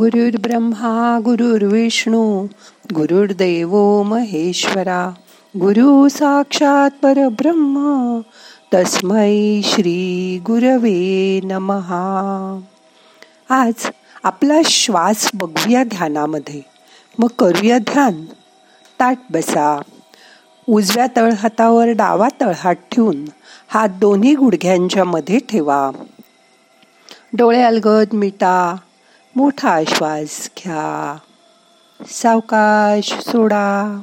गुरुर् ब्रह्मा गुरुर्विष्णू गुरुर्देव महेश्वरा गुरु साक्षात परब्रह्म तस्मै श्री गुरवे नमहा आज आपला श्वास बघूया ध्यानामध्ये. मग करूया ध्यान. ताट बसा. उजव्या तळहातावर डावा तळहात ठेवून हात दोन्ही गुडघ्यांच्या मध्ये ठेवा. डोळे अलगद मिटा. मोठा श्वास घ्या. सावकाश सोडा.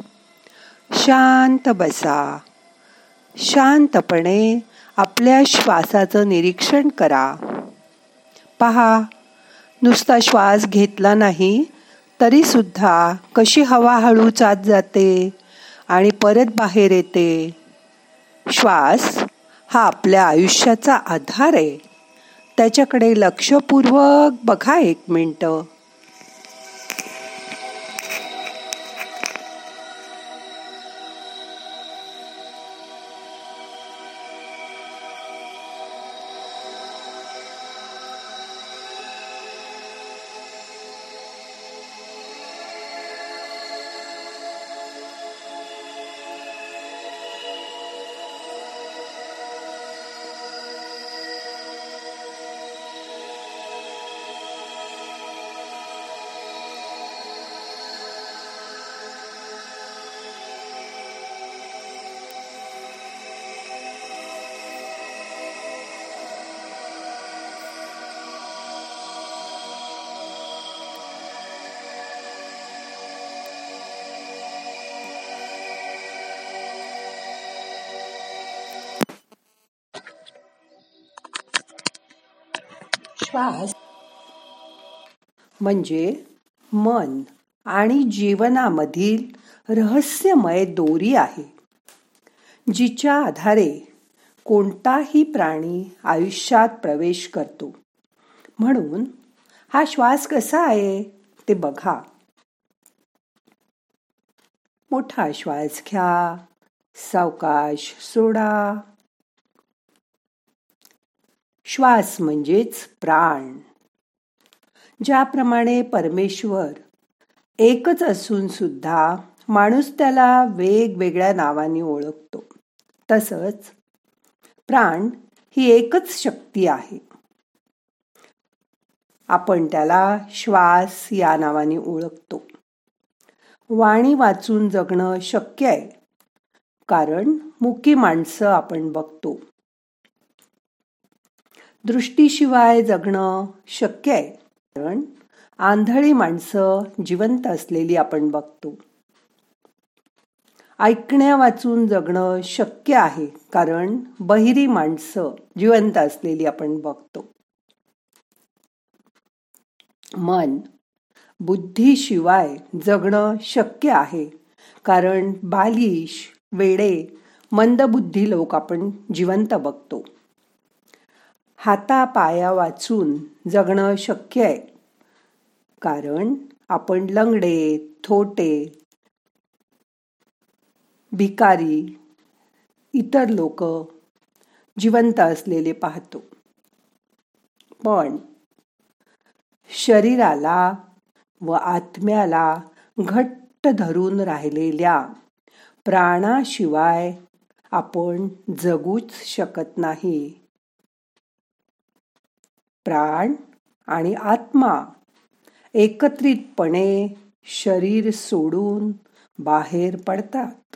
शांत बसा. शांतपणे आपल्या श्वासाचं निरीक्षण करा. पहा नुसता श्वास घेतला नाही तरी सुद्धा कशी हवा हळू चात जाते आणि परत बाहेर येते. श्वास हा आपल्या आयुष्याचा आधार आहे. त्याच्याकडे लक्षपूर्वक बघा एक मिनटं. श्वास. म्हणजे मन आणि जीवनामधील रहस्यमय दोरी आहे जिच्या आधारे कोणताही प्राणी आयुष्यात प्रवेश करतो. म्हणून हा श्वास कसा आहे ते बघा. मोठा श्वास घ्या सावकाश सोडा. श्वास म्हणजेच प्राण. ज्याप्रमाणे परमेश्वर एकच असून सुद्धा माणूस त्याला वेगवेगळ्या नावाने ओळखतो. तसंच प्राण ही एकच शक्ती आहे. आपण त्याला श्वास या नावाने ओळखतो. वाणी वाचून जगणं शक्य आहे. कारण मुकी माणसं आपण बघतो. दृष्टीशिवाय जगणं शक्य आहे. कारण आंधळी माणसं जिवंत असलेली आपण बघतो. ऐकण्या वाचून जगणं शक्य आहे. कारण बहिरी माणसं जिवंत असलेली आपण बघतो. मन बुद्धीशिवाय जगणं शक्य आहे. कारण बालिश वेडे मंदबुद्धी लोक आपण जिवंत बघतो. हाता पाया वाचून जगणं शक्य आहे. कारण आपण लंगडे थोटे भिकारी इतर लोक जिवंत असलेले पाहतो. पण शरीराला व आत्म्याला घट्ट धरून राहिलेल्या प्राणाशिवाय आपण जगूच शकत नाही. प्राण आणि आत्मा एकत्रितपणे शरीर सोडून बाहेर पडतात.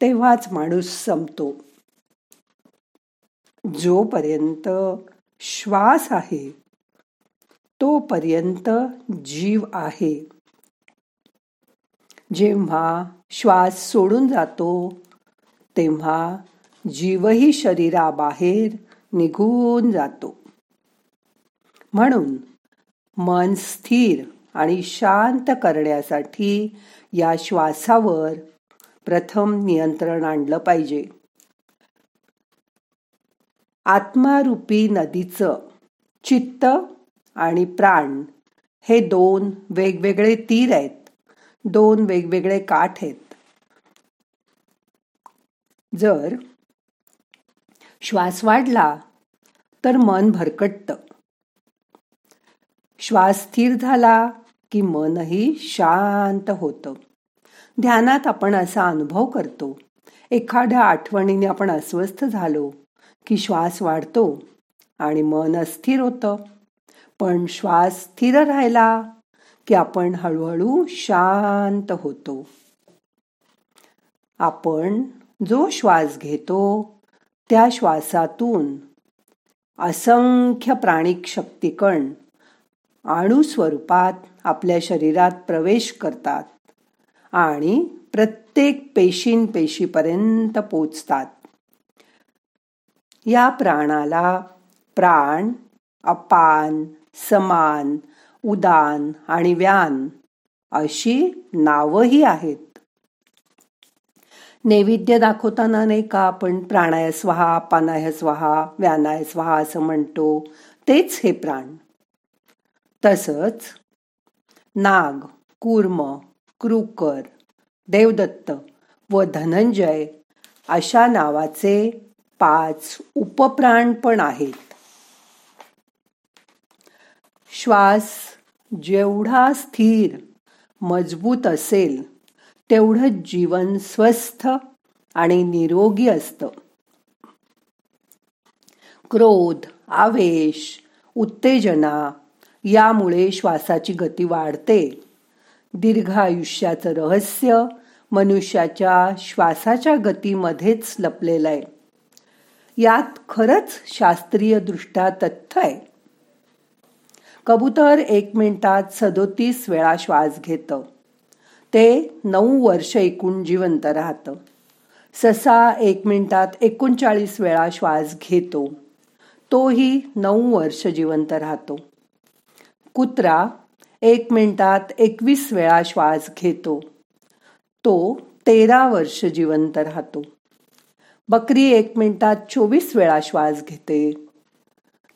तेव्हाच माणूस संपतो. जोपर्यंत श्वास आहे तोपर्यंत जीव आहे. जेव्हा श्वास सोडून जातो तेव्हा जीवही शरीराबाहेर निघून जातो. म्हणून मन स्थिर आणि शांत करण्यासाठी या श्वासावर प्रथम नियंत्रण आणलं पाहिजे. आत्मारूपी नदीचं चित्त आणि प्राण हे दोन वेगवेगळे तीर आहेत. दोन वेगवेगळे काठ आहेत. जर श्वास वाढला तर मन भरकटतं. श्वास स्थिर झाला की मनही शांत होतं. ध्यानात आपण असा अनुभव करतो. एखाद्या आठवणीने आपण अस्वस्थ झालो की श्वास वाढतो आणि मन अस्थिर होतं. पण श्वास स्थिर राहिला की आपण हळूहळू शांत होतो. आपण जो श्वास घेतो त्या श्वासातून असंख्य प्राणिक शक्तिकण अणुस्वरूपात आपल्या शरीरात प्रवेश करतात आणि प्रत्येक पेशींपेशीपर्यंत पोचतात. या प्राणाला प्राण अपान समान उदान आणि व्यान अशी नावही आहेत. नैवेद्य दाखवताना नाही का आपण प्राणाय स्वहा पानाय स्वहा व्यानाय स्वाहा असं म्हणतो. तेच हे प्राण. तसच नाग कूर्म क्रूकर देवदत्त व धनंजय अशा नावाचे पाच उपप्राण पण आहेत. श्वास जेवढा स्थिर मजबूत असेल तेवढं जीवन स्वस्थ आणि निरोगी असतं. क्रोध आवेश उत्तेजना यामुळे श्वासाची गती वाढते. दीर्घ आयुष्याचं रहस्य मनुष्याच्या श्वासाच्या गतीमध्येच लपलेलं आहे. यात खरंच शास्त्रीय दृष्ट्या तथ्य आहे. कबूतर एक मिनिटात सदोतीस वेळा श्वास घेतं. ते नऊ वर्ष एकूण जिवंत राहतं. ससा एक मिनिटात एकोणचाळीस वेळा श्वास घेतो. तोही नऊ वर्ष जिवंत राहतो. कुत्रा एक मिनिटात एकवीस वेळा श्वास घेतो. तो तेरा वर्ष जिवंत राहतो. बकरी एक मिनिटात चोवीस वेळा श्वास घेते.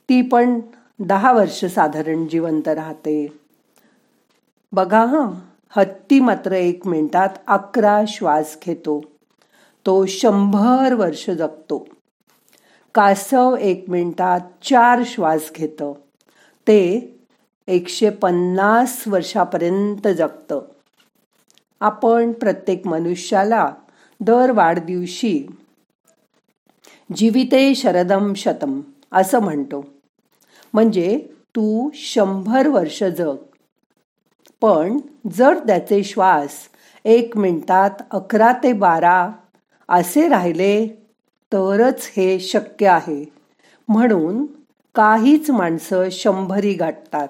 ती पण दहा वर्ष साधारण जिवंत राहते. बघा हां. हत्ती मात्र एक मिनिटात अकरा श्वास घेतो. तो शंभर वर्ष जगतो. कासव एक मिनिटात चार श्वास घेतं. ते एकशे पन्नास वर्षापर्यंत जगतं. आपण प्रत्येक मनुष्याला दर वाढदिवशी जीविते शरदम शतम असं म्हणतो. म्हणजे तू शंभर वर्ष जग. पण जर त्याचे श्वास एक मिनिटात अकरा ते बारा असे राहिले तरच हे शक्य आहे. म्हणून काहीच माणसं शंभरी गाठतात.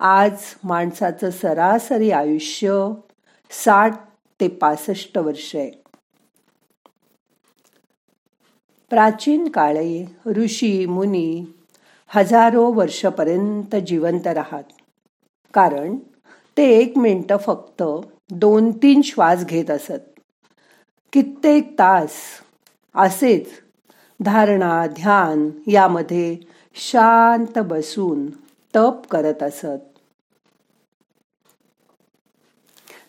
आज माणसाचं सरासरी आयुष्य साठ ते पासष्ट वर्ष आहे. प्राचीन काळे ऋषी मुनी हजारो वर्षपर्यंत जिवंत राहत. कारण ते एक मिनटं फक्त दोन तीन श्वास घेत असत. कित्येक तास असेच धारणा ध्यान यामध्ये शांत बसून तप करत असत.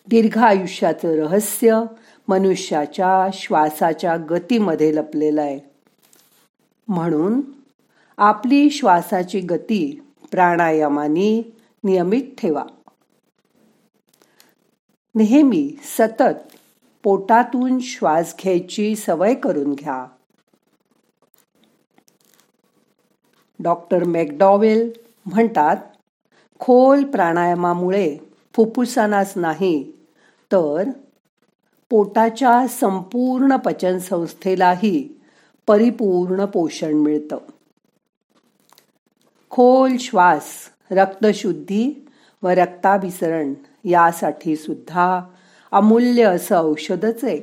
दीर्घ आयुष्याचं रहस्य मनुष्याच्या श्वासाच्या गतीमध्ये लपलेलं आहे. म्हणून आपली श्वासाची गती प्राणायामाने नियमित ठेवा. नेहमी सतत पोटातून श्वास घ्यायची सवय करून घ्या. डॉक्टर मॅकडॉवेल म्हणतात खोल प्राणायामामुळे फुफ्फुसांनाच नाही तर पोटाच्या संपूर्ण पचन संस्थेलाही परिपूर्ण पोषण मिळतं. खोल श्वास रक्तशुद्धी व रक्ताभिसरण यासाठी सुद्धा अमूल्य असं औषधच आहे.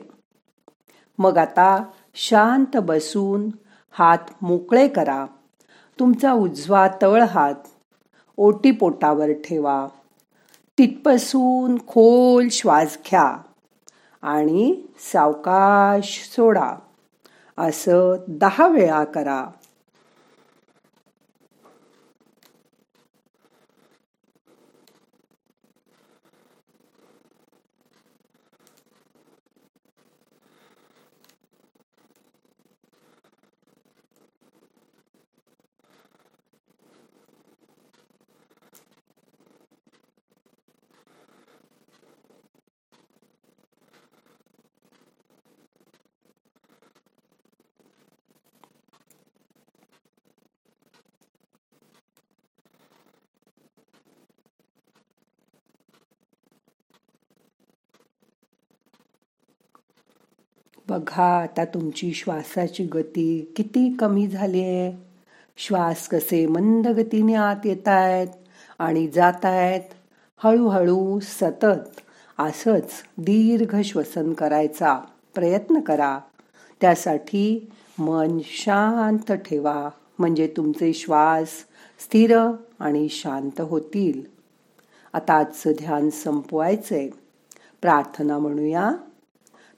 मग आता शांत बसून हात मोकळे करा. तुमचा उजवा तळ हात ओटीपोटावर ठेवा. तिथपासून खोल श्वास घ्या आणि सावकाश सोडा. असं दहा वेळा करा. बघा आता तुमची श्वासाची गती किती कमी झाली आहे. श्वास कसे मंद गतीने आत येत आहेत आणि जात आहेत हळूहळू सतत असंच दीर्घ श्वसन करायचा प्रयत्न करा. त्यासाठी मन शांत ठेवा. म्हणजे तुमचे श्वास स्थिर आणि शांत होतील. आता आजचं ध्यान संपवायचंय. प्रार्थना म्हणूया.